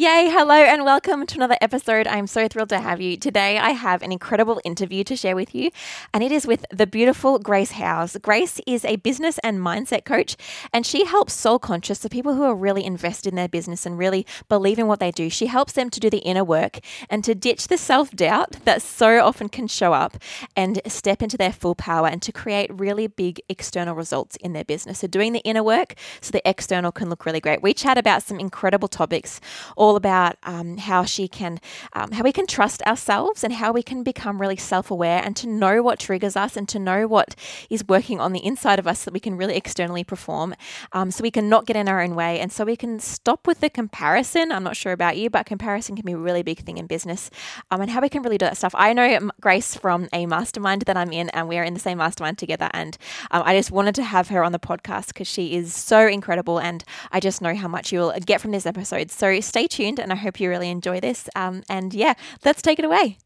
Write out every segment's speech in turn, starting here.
Yay, hello, and welcome to another episode. I'm so thrilled to have you. Today, I have an incredible interview to share with you, and it is with the beautiful Grace Howes. Grace is a business and mindset coach, and she helps soul conscious, the people who are really invested in their business and really believe in what they do. She helps them to do the inner work and to ditch the self doubt that so often can show up and step into their full power and to create really big external results in their business. So, doing the inner work so the external can look really great. We chat about some incredible topics. All all about um, how she can, um, how we can trust ourselves and how we can become really self aware and to know what triggers us and to know what is working on the inside of us so that we can really externally perform. Um, so we can not get in our own way and so we can stop with the comparison. I'm not sure about you, but comparison can be a really big thing in business um, and how we can really do that stuff. I know Grace from a mastermind that I'm in and we're in the same mastermind together. And um, I just wanted to have her on the podcast because she is so incredible and I just know how much you'll get from this episode. So stay tuned and I hope you really enjoy this. Um, and yeah, let's take it away.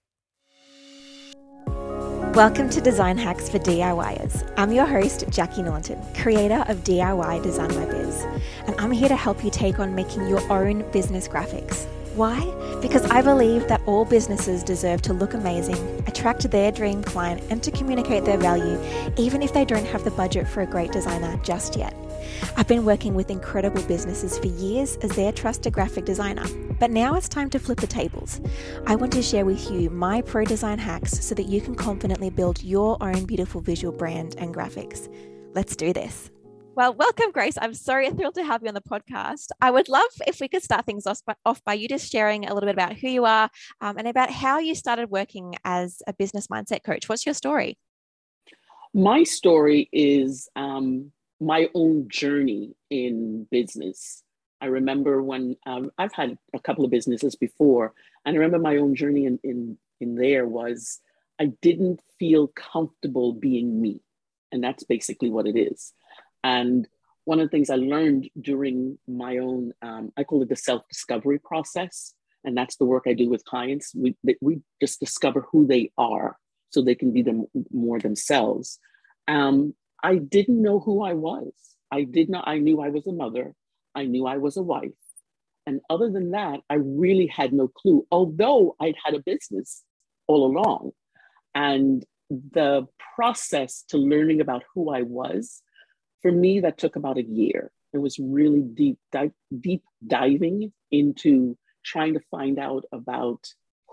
Welcome to Design Hacks for DIYers. I'm your host, Jackie Norton, creator of DIY Design My Biz, and I'm here to help you take on making your own business graphics. Why? Because I believe that all businesses deserve to look amazing, attract their dream client, and to communicate their value, even if they don't have the budget for a great designer just yet. I've been working with incredible businesses for years as their trusted graphic designer, but now it's time to flip the tables. I want to share with you my pro design hacks so that you can confidently build your own beautiful visual brand and graphics. Let's do this. Well, welcome, Grace. I'm so thrilled to have you on the podcast. I would love if we could start things off by, off by you just sharing a little bit about who you are um, and about how you started working as a business mindset coach. What's your story? My story is um, my own journey in business. I remember when um, I've had a couple of businesses before, and I remember my own journey in, in, in there was I didn't feel comfortable being me. And that's basically what it is. And one of the things I learned during my own, um, I call it the self discovery process. And that's the work I do with clients. We, we just discover who they are so they can be them more themselves. Um, I didn't know who I was. I did not, I knew I was a mother. I knew I was a wife. And other than that, I really had no clue, although I'd had a business all along. And the process to learning about who I was, for me, that took about a year. It was really deep, di- deep diving into trying to find out about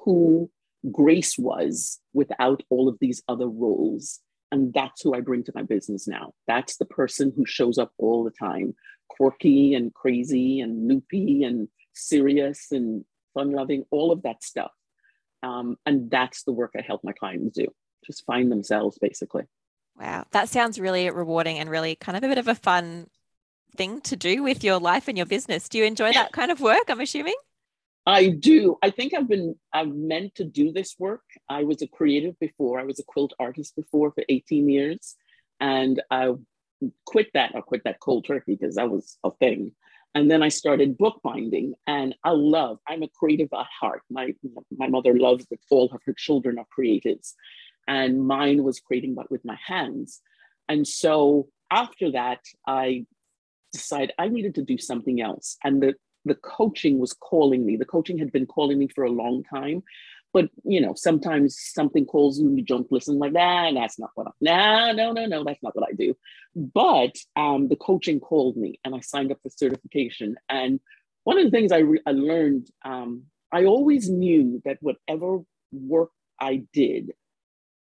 who Grace was without all of these other roles and that's who I bring to my business now. That's the person who shows up all the time, quirky and crazy and loopy and serious and fun loving, all of that stuff. Um, and that's the work I help my clients do, just find themselves basically. Wow, that sounds really rewarding and really kind of a bit of a fun thing to do with your life and your business. Do you enjoy that kind of work? I'm assuming. I do. I think I've been I've meant to do this work. I was a creative before. I was a quilt artist before for 18 years. And I quit that, I quit that cold turkey because that was a thing. And then I started bookbinding and I love, I'm a creative at heart. My my mother loves that all of her children are creatives. And mine was creating but with my hands. And so after that, I decided I needed to do something else. And the the coaching was calling me. The coaching had been calling me for a long time. But you know, sometimes something calls you, you don't listen like that. Nah, that's not what I nah, no, no, no, that's not what I do. But um, the coaching called me and I signed up for certification. And one of the things I, re- I learned, um, I always knew that whatever work I did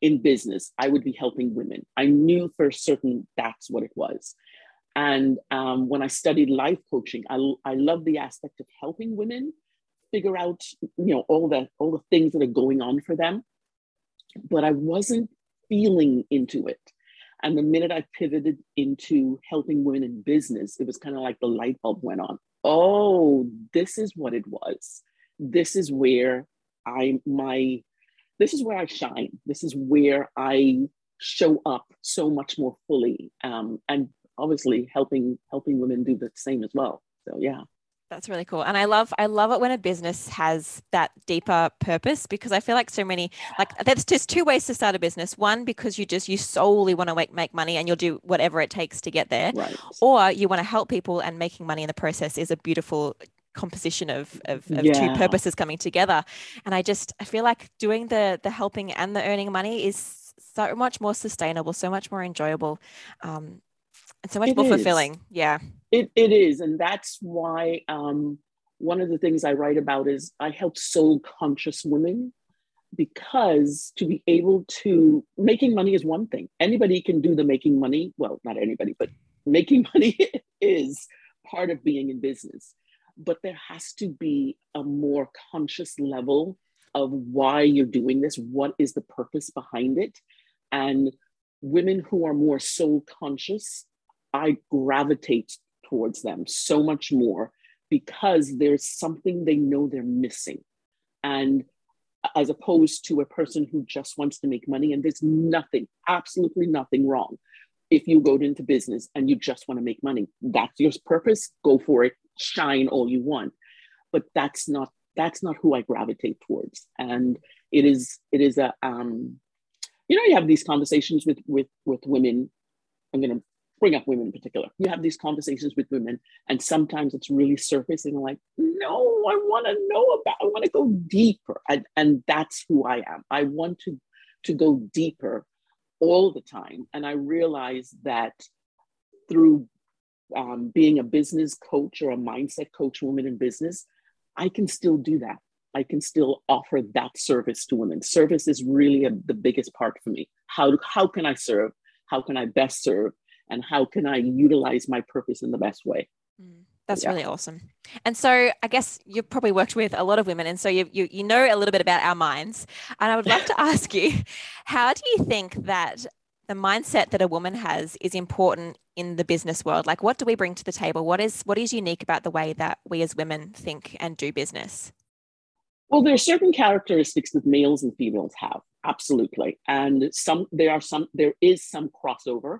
in business, I would be helping women. I knew for certain that's what it was. And um, when I studied life coaching, I, I love the aspect of helping women figure out, you know, all the all the things that are going on for them. But I wasn't feeling into it. And the minute I pivoted into helping women in business, it was kind of like the light bulb went on. Oh, this is what it was. This is where I my this is where I shine. This is where I show up so much more fully um, and obviously helping helping women do the same as well. So yeah. That's really cool. And I love I love it when a business has that deeper purpose because I feel like so many like there's just two ways to start a business. One because you just you solely want to make make money and you'll do whatever it takes to get there. Right. Or you want to help people and making money in the process is a beautiful composition of of, of yeah. two purposes coming together and i just i feel like doing the the helping and the earning money is so much more sustainable so much more enjoyable um and so much it more is. fulfilling. Yeah. It, it is and that's why um one of the things i write about is i help soul conscious women because to be able to making money is one thing. Anybody can do the making money. Well not anybody but making money is part of being in business. But there has to be a more conscious level of why you're doing this what is the purpose behind it? And women who are more soul conscious i gravitate towards them so much more because there's something they know they're missing and as opposed to a person who just wants to make money. And there's nothing, absolutely nothing wrong if you go into business and you just want to make money. That's your purpose. Go for it. Shine all you want. But that's not that's not who I gravitate towards. And it is it is a um, you know you have these conversations with with with women. I'm going to bring up women in particular. You have these conversations with women, and sometimes it's really surface, and like, no, I want to know about, I want to go deeper, and, and that's who I am. I want to to go deeper all the time, and I realize that through um, being a business coach or a mindset coach, woman in business, I can still do that. I can still offer that service to women. Service is really a, the biggest part for me. How, how can I serve? How can I best serve? And how can I utilize my purpose in the best way. Mm, that's yeah. really awesome. And so I guess you've probably worked with a lot of women, and so you, you you know a little bit about our minds. And I would love to ask you, how do you think that the mindset that a woman has is important in the business world? Like, what do we bring to the table? What is what is unique about the way that we as women think and do business? Well, there are certain characteristics that males and females have, absolutely, and some there are some there is some crossover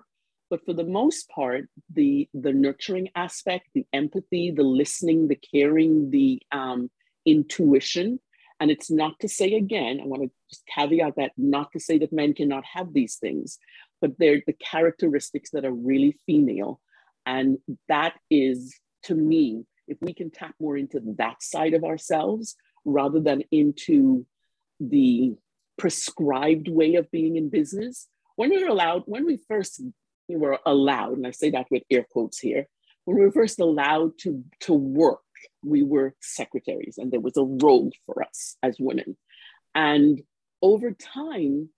but for the most part the the nurturing aspect the empathy the listening the caring the um, intuition and it's not to say again i want to just caveat that not to say that men cannot have these things but they're the characteristics that are really female and that is to me if we can tap more into that side of ourselves rather than into the prescribed way of being in business when we were allowed when we first were allowed, and I say that with air quotes here, when we were first allowed to, to work, we were secretaries and there was a role for us as women. And over time,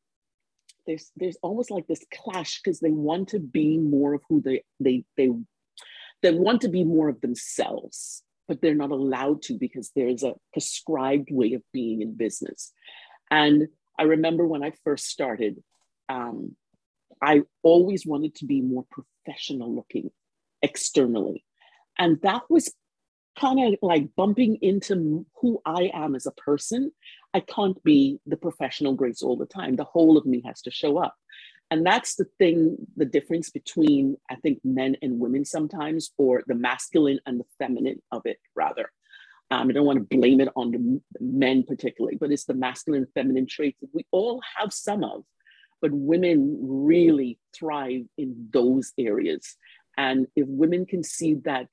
there's there's almost like this clash because they want to be more of who they they they they want to be more of themselves, but they're not allowed to because there's a prescribed way of being in business. And I remember when I first started, um, I always wanted to be more professional looking externally. And that was kind of like bumping into who I am as a person. I can't be the professional Grace all the time. The whole of me has to show up. And that's the thing, the difference between, I think, men and women sometimes, or the masculine and the feminine of it, rather. Um, I don't want to blame it on the men particularly, but it's the masculine and feminine traits that we all have some of but women really thrive in those areas. And if women can see that,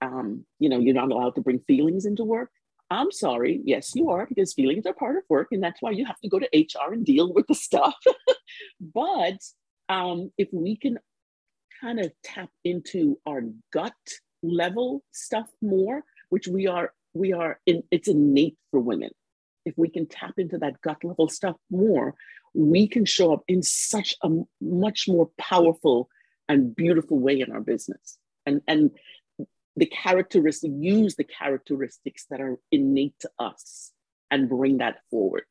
um, you know, you're not allowed to bring feelings into work, I'm sorry. Yes, you are, because feelings are part of work, and that's why you have to go to HR and deal with the stuff. but um, if we can kind of tap into our gut level stuff more, which we are, we are in, it's innate for women. If we can tap into that gut level stuff more, we can show up in such a much more powerful and beautiful way in our business. And, and the characteristic, use the characteristics that are innate to us and bring that forward.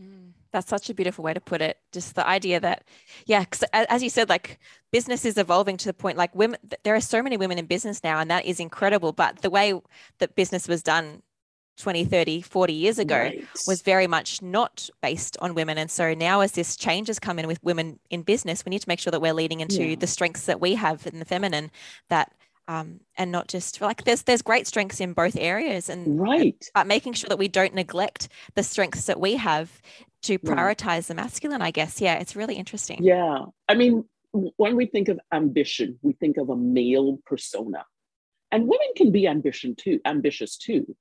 Mm, that's such a beautiful way to put it. Just the idea that, yeah, as you said, like business is evolving to the point like women, there are so many women in business now, and that is incredible. But the way that business was done 20, 30, 40 years ago right. was very much not based on women. And so now, as this change has come in with women in business, we need to make sure that we're leading into yeah. the strengths that we have in the feminine that um, and not just like there's there's great strengths in both areas and right but making sure that we don't neglect the strengths that we have to prioritize right. the masculine i guess yeah it's really interesting yeah i mean when we think of ambition we think of a male persona and women can be ambition too, ambitious too.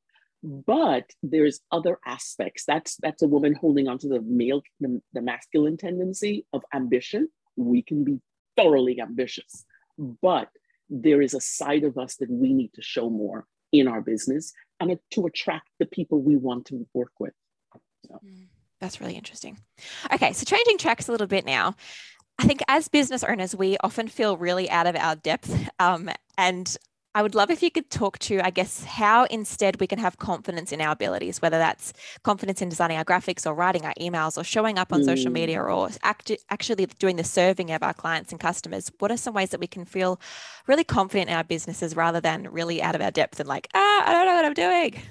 But there's other aspects. That's that's a woman holding on to the male, the, the masculine tendency of ambition. We can be thoroughly ambitious, but there is a side of us that we need to show more in our business and to attract the people we want to work with. So. Mm, that's really interesting. Okay, so changing tracks a little bit now. I think as business owners, we often feel really out of our depth. Um, and I would love if you could talk to, I guess, how instead we can have confidence in our abilities, whether that's confidence in designing our graphics or writing our emails or showing up on mm. social media or act- actually doing the serving of our clients and customers. What are some ways that we can feel really confident in our businesses rather than really out of our depth and like, ah, I don't know what I'm doing?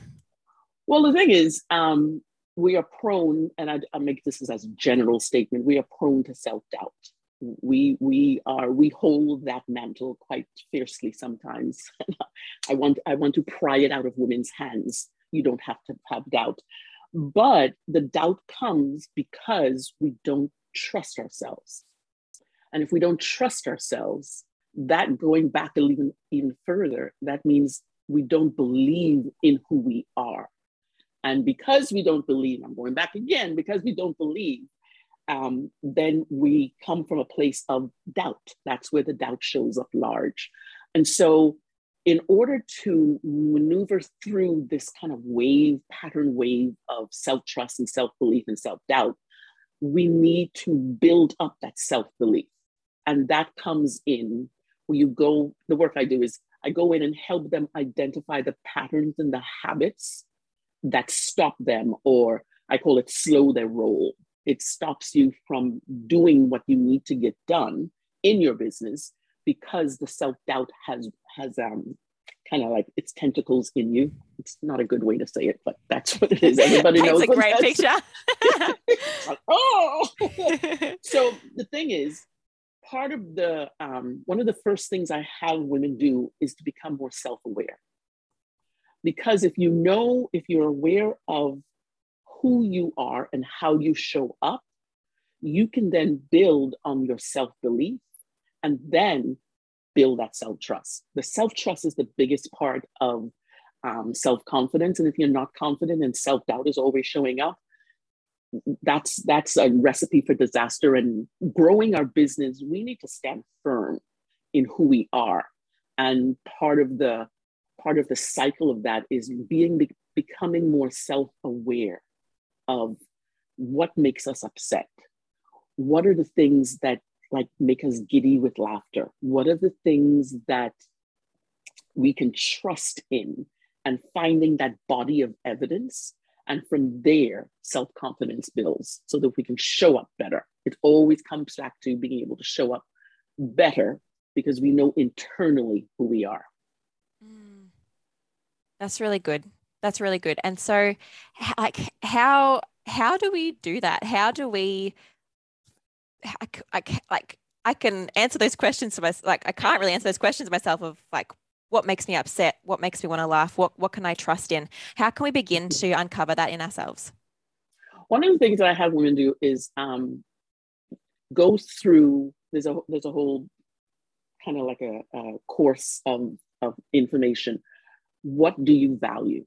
Well, the thing is, um, we are prone, and I, I make this as a general statement, we are prone to self doubt we we are we hold that mantle quite fiercely sometimes. I want i want to pry it out of women's hands. You don't have to have doubt. But the doubt comes because we don't trust ourselves. And if we don't trust ourselves that going back even even further that means we don't believe in who we are. And because we don't believe i'm going back again because we don't believe um, then we come from a place of doubt. That's where the doubt shows up large. And so, in order to maneuver through this kind of wave, pattern wave of self trust and self belief and self doubt, we need to build up that self belief. And that comes in where you go, the work I do is I go in and help them identify the patterns and the habits that stop them, or I call it slow their roll it stops you from doing what you need to get done in your business because the self-doubt has has um kind of like its tentacles in you. It's not a good way to say it, but that's what it is. Everybody knows. a great picture. oh, so the thing is, part of the um, one of the first things I have women do is to become more self-aware. Because if you know, if you're aware of who you are and how you show up, you can then build on your self belief and then build that self trust. The self trust is the biggest part of um, self confidence. And if you're not confident and self doubt is always showing up, that's that's a recipe for disaster. And growing our business, we need to stand firm in who we are. And part of the part of the cycle of that is being becoming more self aware of what makes us upset. What are the things that like make us giddy with laughter? What are the things that we can trust in and finding that body of evidence? And from there, self confidence builds so that we can show up better. It always comes back to being able to show up better because we know internally who we are. Mm. That's really good. That's really good. And so, like, how how do we do that? How do we? I, I, like, I can answer those questions to myself. Like, I can't really answer those questions myself. Of like, what makes me upset? What makes me want to laugh? What what can I trust in? How can we begin to uncover that in ourselves? One of the things that I have women do is um, go through. There's a there's a whole kind of like a, a course of of information. What do you value?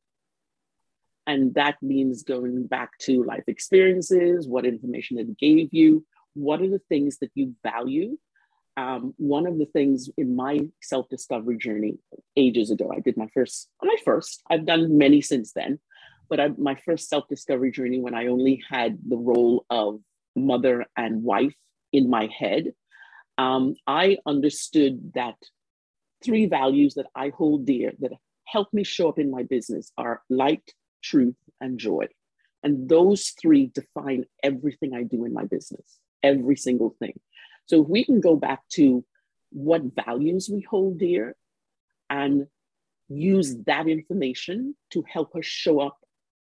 And that means going back to life experiences, what information it gave you, what are the things that you value. Um, one of the things in my self discovery journey ages ago, I did my first, my first, I've done many since then, but I, my first self discovery journey when I only had the role of mother and wife in my head, um, I understood that three values that I hold dear that help me show up in my business are light, truth, and joy. And those three define everything I do in my business, every single thing. So if we can go back to what values we hold dear and use that information to help us show up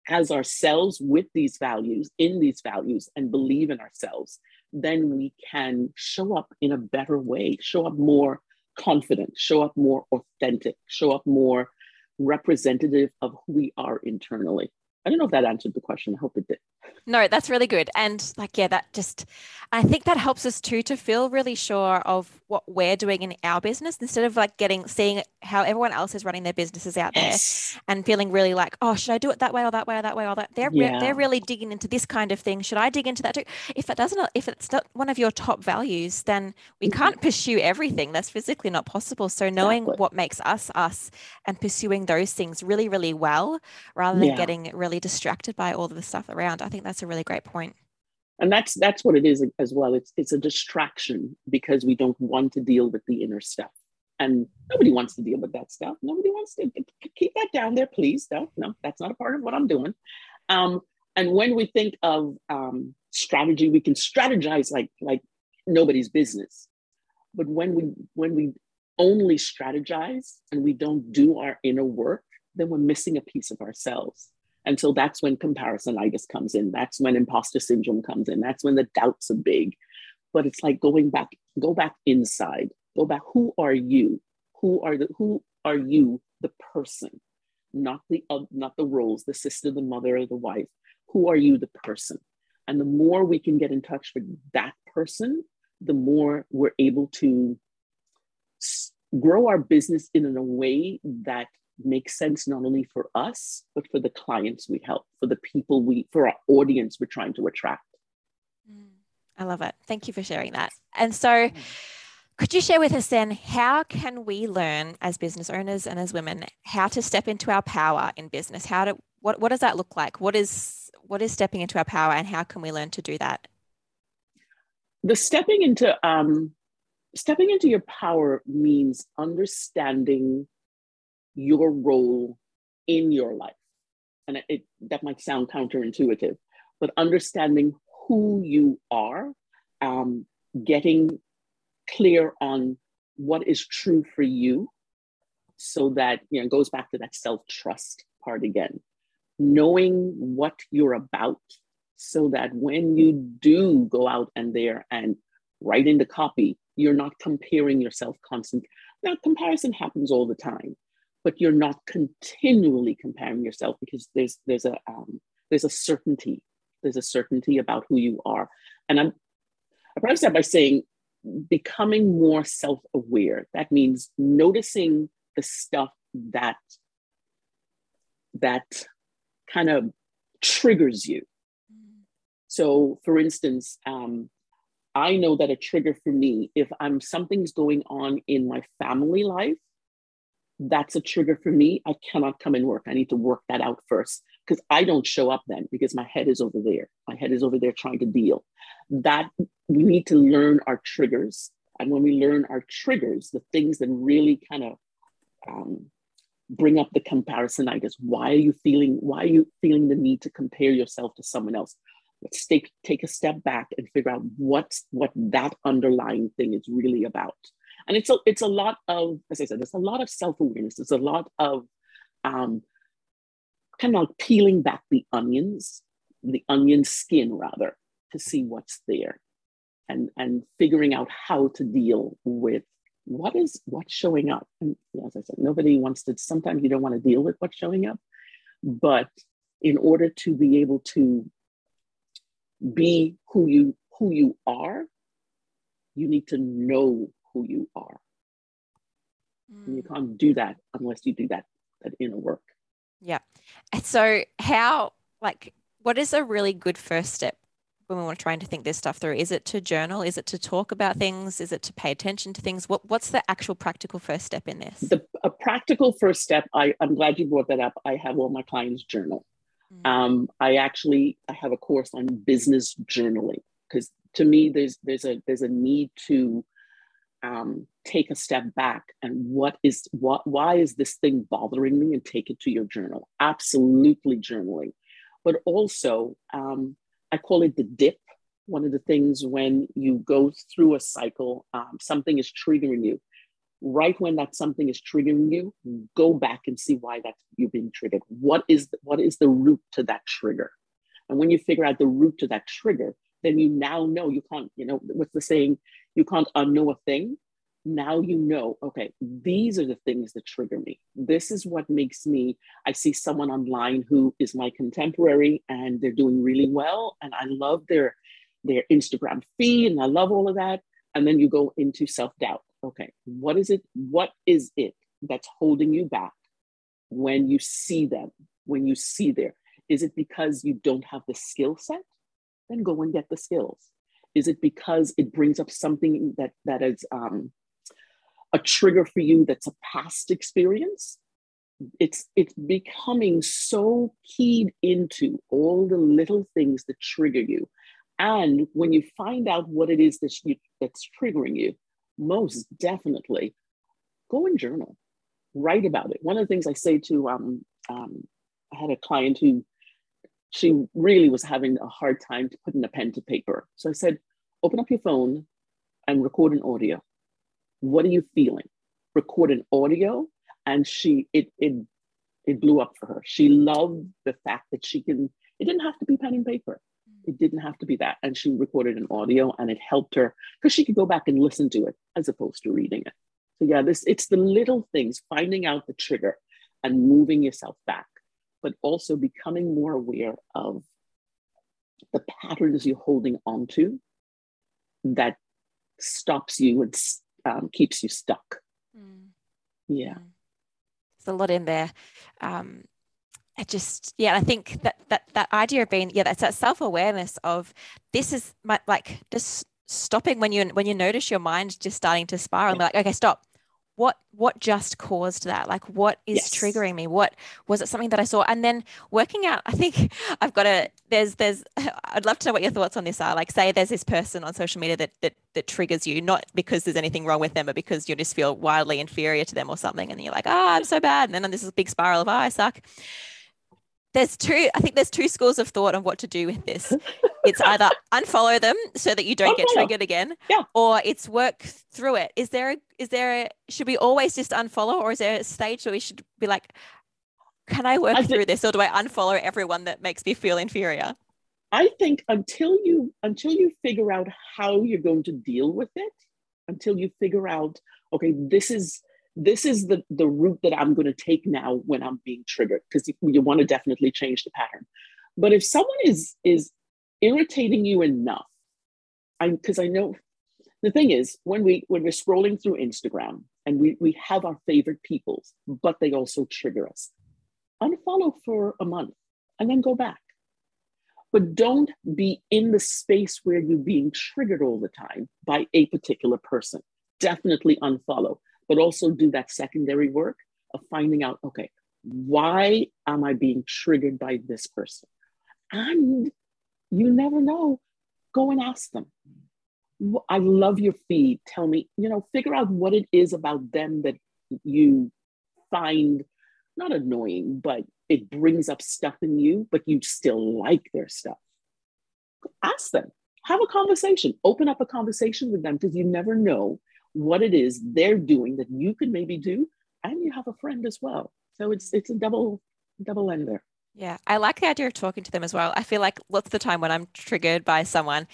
as ourselves with these values, in these values, and believe in ourselves, then we can show up in a better way, show up more confident, show up more authentic, show up more representative of who we are internally. I don't know if that answered the question. I hope it did. No, that's really good. And like, yeah, that just, I think that helps us too to feel really sure of what we're doing in our business instead of like getting, seeing how everyone else is running their businesses out there and feeling really like, oh, should I do it that way or that way or that way or that? They're, re- they're really digging into this kind of thing. Should I dig into that too? If it doesn't, if it's not one of your top values, then we Mhm. can't pursue everything. That's physically not possible. So knowing Exactly. what makes us us and pursuing those things really, really well rather than Yeah. getting really distracted by all of the stuff around. I think that's a really great point. and that's that's what it is as well. It's it's a distraction because we don't want to deal with the inner stuff. And nobody wants to deal with that stuff. Nobody wants to keep that down there please. Don't. No that's not a part of what i'm doing. Um, and when we think of um, strategy we can strategize like like nobody's business. But when we when we only strategize and we don't do our inner work then we're missing a piece of ourselves and so that's when comparisonitis comes in. That's when imposter syndrome comes in. That's when the doubts are big. But it's like going back, go back inside. Go back. Who are you? Who are the who are you, the person, not the uh, not the roles, the sister, the mother, or the wife. Who are you, the person? And the more we can get in touch with that person, the more we're able to grow our business in a way that makes sense not only for us but for the clients we help for the people we for our audience we're trying to attract I love it. Thank you for sharing that. And so, could you share with us then how can we learn as business owners and as women how to step into our power in business? How to what what does that look like? What is what is stepping into our power and how can we learn to do that? the stepping into um stepping into your power means understanding your role in your life. And it, it that might sound counterintuitive but understanding who you are um, getting clear on what is true for you so that you know goes back to that self-trust part again. Knowing what you're about so that when you do go out and there and write in the copy you're not comparing yourself constantly now comparison happens all the time but you're not continually comparing yourself because there's there's a um, there's a certainty. There's a certainty about who you are. And i'm i probably start by saying becoming more self-aware. That means noticing the stuff that that kind of triggers you. So for instance um, i know that a trigger for me if i'm something's going on in my family life that's a trigger for me. I cannot come and work. I need to work that out first because i don't show up then because my head is over there. My head is over there trying to deal. That we need to learn our triggers. And when we learn our triggers the things that really kind of um, bring up the comparisonitis why are you feeling why are you feeling the need to compare yourself to someone else? Let's take take a step back and figure out what's what that underlying thing is really about and it's a it's a lot of as i said there's a lot of self-awareness. There's a lot of um, kind of peeling back the onions the onion skin rather to see what's there and and figuring out how to deal with what is what's showing up. And as i said nobody wants to sometimes you don't want to deal with what's showing up. But in order to be able to be who you who you are you need to know who you are and you can't do that unless you do that that inner work Yeah. And so how like what is a really good first step when we want to try and to think this stuff through? Is it to journal? Is it to talk about things? Is it to pay attention to things? What what's the actual practical first step in this? the a practical first step I, i'm glad you brought that up i have all my clients journal Mm. um, i actually i have a course on business journaling because to me there's there's a there's a need to um, take a step back and what is what why is this thing bothering me and take it to your journal. Absolutely journaling. But also um, i call it the dip. One of the things when you go through a cycle um, something is triggering you. Right when that something is triggering you go back and see why that you've been triggered. What is the, what is the root to that trigger? And when you figure out the root to that trigger then you now know you can't you know what's the saying you can't unknow a thing now you know, okay, these are the things that trigger me. This is what makes me, I see someone online who is my contemporary and they're doing really well. And I love their their Instagram feed and I love all of that. And then you go into self-doubt. Okay, what is it? What is it that's holding you back when you see them, when you see there? Is it because you don't have the skill set? Then go and get the skills. Is it because it brings up something that that is um, a trigger for you that's a past experience? It's it's becoming so keyed into all the little things that trigger you, and when you find out what it is that you, that's triggering you, most definitely go and journal, write about it. One of the things I say to um, um, I had a client who she really was having a hard time to put in a pen to paper. So I said, open up your phone and record an audio. What are you feeling? Record an audio. And she it it it blew up for her. She loved the fact that she can, it didn't have to be pen and paper. It didn't have to be that. And she recorded an audio and it helped her because she could go back and listen to it as opposed to reading it. So yeah, this it's the little things, finding out the trigger and moving yourself back but also becoming more aware of the patterns you're holding onto that stops you and um, keeps you stuck. Mm. Yeah. Mm. There's a lot in there. Um, I just, yeah, I think that that that idea of being, yeah, that's that self awareness of this is my, like just stopping when you when you notice your mind just starting to spiral. Yeah. And like, okay, stop what what just caused that? Like what is yes. triggering me? What was it something that i saw? And then working out i think i've got a there's there's i'd love to know what your thoughts on this are. Like say there's this person on social media that that, that triggers you not because there's anything wrong with them but because you just feel wildly inferior to them or something and you're like oh i'm so bad. And then this is a big spiral of oh i suck there's two i think there's two schools of thought on what to do with this. It's either unfollow them so that you don't get triggered again yeah. or it's work through it. Is there a, is there a, should we always just unfollow or is there a stage where we should be like can i work I through this or do i unfollow everyone that makes me feel inferior? I think until you until you figure out how you're going to deal with it until you figure out okay this is this is the, the route that I'm going to take now when I'm being triggered, because you, you want to definitely change the pattern. But if someone is is irritating you enough, I'm because I know the thing is when we when we're scrolling through Instagram and we, we have our favorite peoples, but they also trigger us. Unfollow for a month and then go back. But don't be in the space where you're being triggered all the time by a particular person. Definitely unfollow but also do that secondary work of finding out okay, why am I being triggered by this person? And you never know. Go and ask them. I love your feed. Tell me, you know, figure out what it is about them that you find not annoying, but it brings up stuff in you, but you still like their stuff. Ask them, have a conversation, open up a conversation with them because you never know what it is they're doing that you could maybe do, and you have a friend as well. So it's it's a double double ender. Yeah, I like the idea of talking to them as well. I feel like lots of the time when I'm triggered by someone,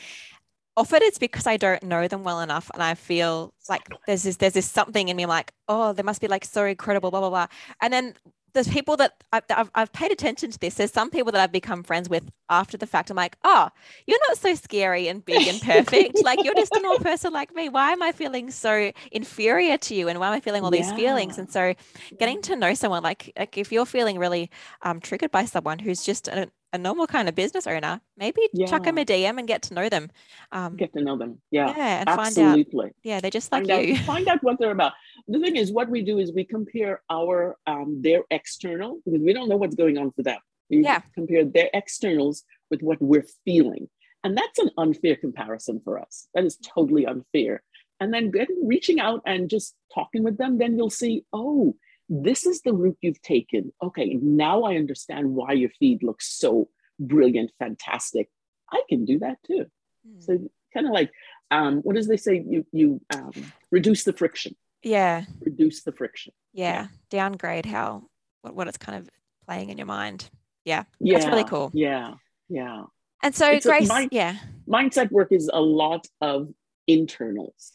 often it's because I don't know them well enough, and I feel like there's this there's this something in me like, oh, they must be like so incredible, blah blah blah. And then there's people that I've, I've, paid attention to this. There's some people that I've become friends with after the fact. I'm like, oh, you're not so scary and big and perfect. like you're just a normal person like me. Why am I feeling so inferior to you? And why am I feeling all yeah. these feelings? And so getting to know someone, like, like if you're feeling really um, triggered by someone who's just a, a normal kind of business owner, maybe yeah. chuck them a DM and get to know them. Um, get to know them. Yeah. Yeah. And Absolutely. find out. Yeah. They're just like find you. Out, find out what they're about. The thing is, what we do is we compare our, um, their external, because we don't know what's going on for them. We yeah. compare their externals with what we're feeling. And that's an unfair comparison for us. That is totally unfair. And then getting, reaching out and just talking with them, then you'll see, oh, this is the route you've taken. Okay, now I understand why your feed looks so brilliant, fantastic. I can do that too. Mm. So kind of like, um, what does they say? You you um, reduce the friction. Yeah. Reduce the friction. Yeah. yeah. Downgrade how what, what it's kind of playing in your mind. Yeah. yeah. That's really cool. Yeah. Yeah. And so it's Grace, a, mind, yeah. Mindset work is a lot of internals.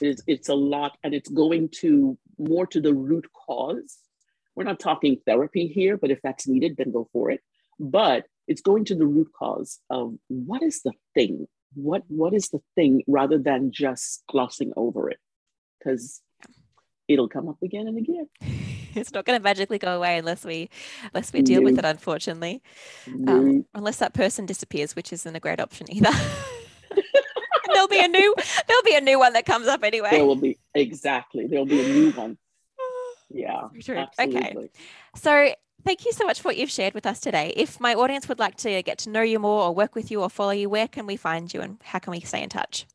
It's, it's a lot, and it's going to more to the root cause. We're not talking therapy here, but if that's needed, then go for it. But it's going to the root cause of what is the thing? What what is the thing rather than just glossing over it? Because it'll come up again and again. it's not going to magically go away unless we unless we deal no. with it unfortunately no. um, unless that person disappears which isn't a great option either there'll be a new there'll be a new one that comes up anyway there will be exactly there'll be a new one yeah okay so thank you so much for what you've shared with us today if my audience would like to get to know you more or work with you or follow you where can we find you and how can we stay in touch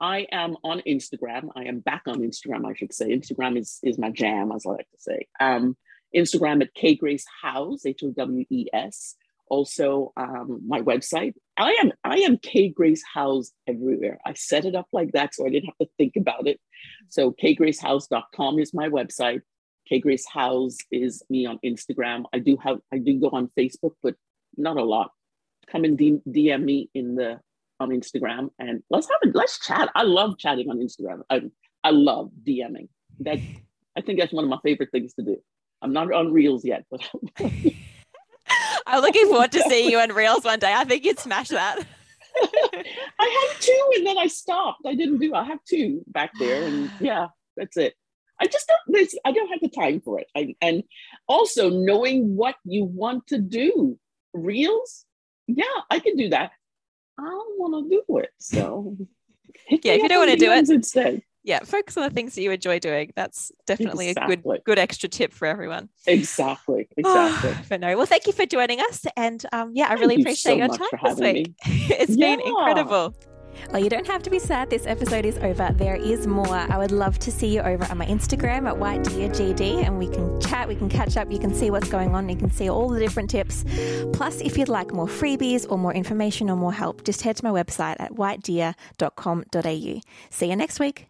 I am on Instagram. I am back on Instagram, I should say. Instagram is, is my jam, as I like to say. Um, Instagram at K Grace Howes, H O W E S. Also, um, my website. I am I am K Grace Howes everywhere. I set it up like that so I didn't have to think about it. So kgracehowes.com is my website. K Grace Howes is me on Instagram. I do have I do go on Facebook, but not a lot. Come and DM me in the on Instagram and let's have a let's chat. I love chatting on Instagram. I I love DMing. That I think that's one of my favorite things to do. I'm not on Reels yet, but I'm looking forward to seeing you on Reels one day. I think you'd smash that. I have two and then I stopped. I didn't do. I have two back there, and yeah, that's it. I just don't. There's, I don't have the time for it. I, and also knowing what you want to do. Reels, yeah, I can do that. I don't want to do it. So yeah, if you don't want to do it instead. Yeah, focus on the things that you enjoy doing. That's definitely exactly. a good good extra tip for everyone. Exactly. Exactly. Oh, but no, well, thank you for joining us, and um, yeah, I thank really appreciate so your time this week. it's yeah. been incredible. Well, you don't have to be sad. This episode is over. There is more. I would love to see you over on my Instagram at White Deer GD, and we can chat, we can catch up, you can see what's going on, you can see all the different tips. Plus, if you'd like more freebies or more information or more help, just head to my website at whitedeer.com.au. See you next week.